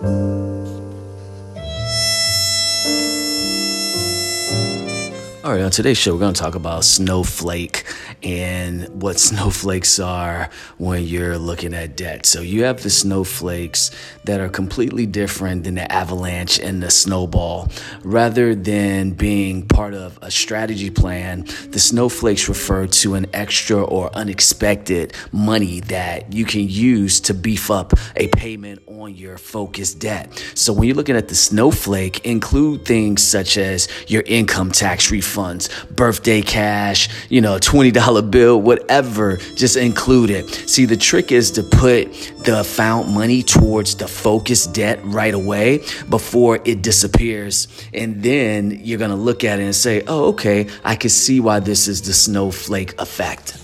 Thank you. All right, on today's show, we're going to talk about snowflake and what snowflakes are when you're looking at debt. So, you have the snowflakes that are completely different than the avalanche and the snowball. Rather than being part of a strategy plan, the snowflakes refer to an extra or unexpected money that you can use to beef up a payment on your focused debt. So, when you're looking at the snowflake, include things such as your income tax refund birthday cash, you know, $20 bill, whatever, just include it. See, the trick is to put the found money towards the focus debt right away before it disappears. And then you're going to look at it and say, oh, okay, I can see why this is the snowflake effect.